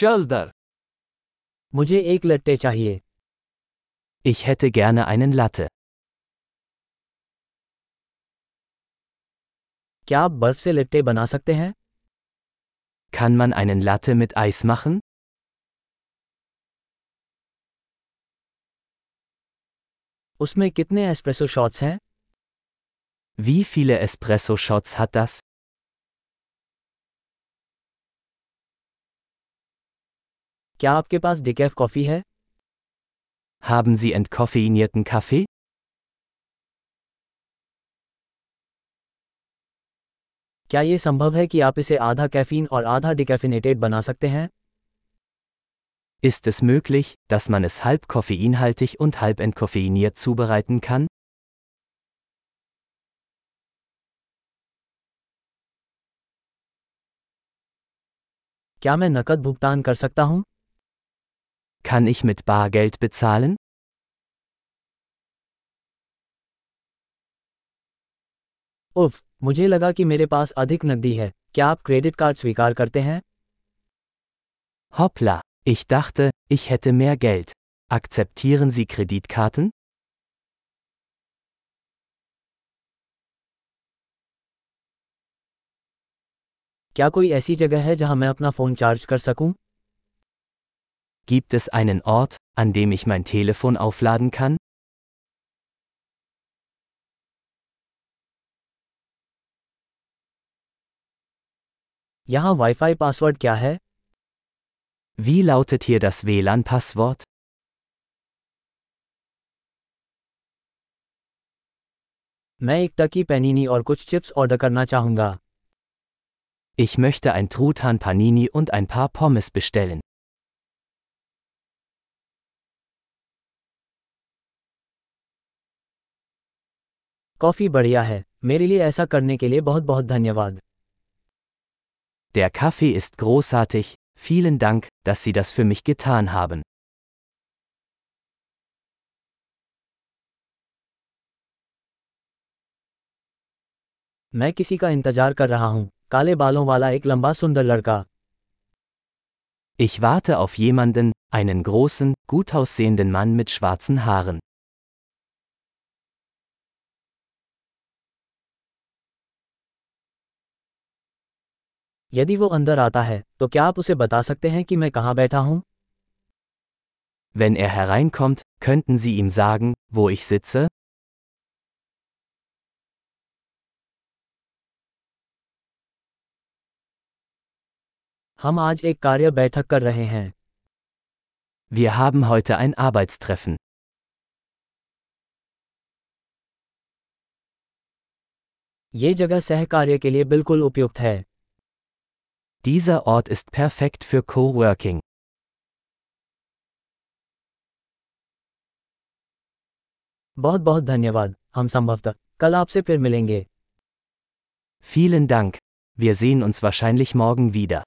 चल दर मुझे एक लट्टे चाहिए Ich hätte gerne einen Latte. क्या आप बर्फ से लट्टे बना सकते हैं Kann man einen Latte mit Eis machen? उसमें कितने एस्प्रेसो शॉट्स हैं Wie viele Espresso-Shots hat das? क्या आपके पास डिकैफ कॉफ़ी है Haben Sie entkoffeinierten Kaffee? क्या ये संभव है कि आप इसे आधा कैफीन और आधा डिकैफिनेटेड बना सकते हैं Ist es möglich, dass man es halb koffeinhaltig und halb entkoffeiniert zubereiten kann? क्या मैं नकद भुगतान कर सकता हूँ Kann ich mit Bargeld bezahlen? उफ मुझे लगा कि मेरे पास अधिक नकदी है क्या आप क्रेडिट कार्ड स्वीकार करते हैं Hoppla, ich dachte, ich hätte mehr Geld. Akzeptieren Sie Kreditkarten? क्या कोई ऐसी जगह है जहाँ मैं अपना फ़ोन चार्ज कर सकूँ Gibt es einen Ort, an dem ich mein Telefon aufladen kann? यहाँ वाईफाई पासवर्ड क्या है Wie lautet hier das WLAN-Passwort? मैं एक टकी पैनीनी और कुछ चिप्स ऑर्डर करना चाहूंगा Ich möchte ein Truthahn Panini und ein paar Pommes bestellen. Coffee बढ़िया है मेरे लिए ऐसा करने के लिए बहुत बहुत धन्यवाद Der Kaffee ist großartig, vielen Dank, dass Sie das für mich getan haben. मैं किसी का इंतजार कर रहा हूँ काले बालों वाला एक लंबा सुंदर लड़का Ich warte auf jemanden, einen großen, gut aussehenden Mann mit schwarzen Haaren. यदि वो अंदर आता है तो क्या आप उसे बता सकते हैं कि मैं कहाँ बैठा हूँ Wenn er hereinkommt, könnten Sie ihm sagen, wo ich sitze? हम आज एक कार्य बैठक कर रहे हैं Wir haben heute ein Arbeitstreffen. ये जगह सहकार्य के लिए बिल्कुल उपयुक्त है Dieser Ort ist perfekt für Coworking. बहुत बहुत धन्यवाद हम संभवतः कल आपसे फिर मिलेंगे Vielen Dank. Wir sehen uns wahrscheinlich morgen wieder.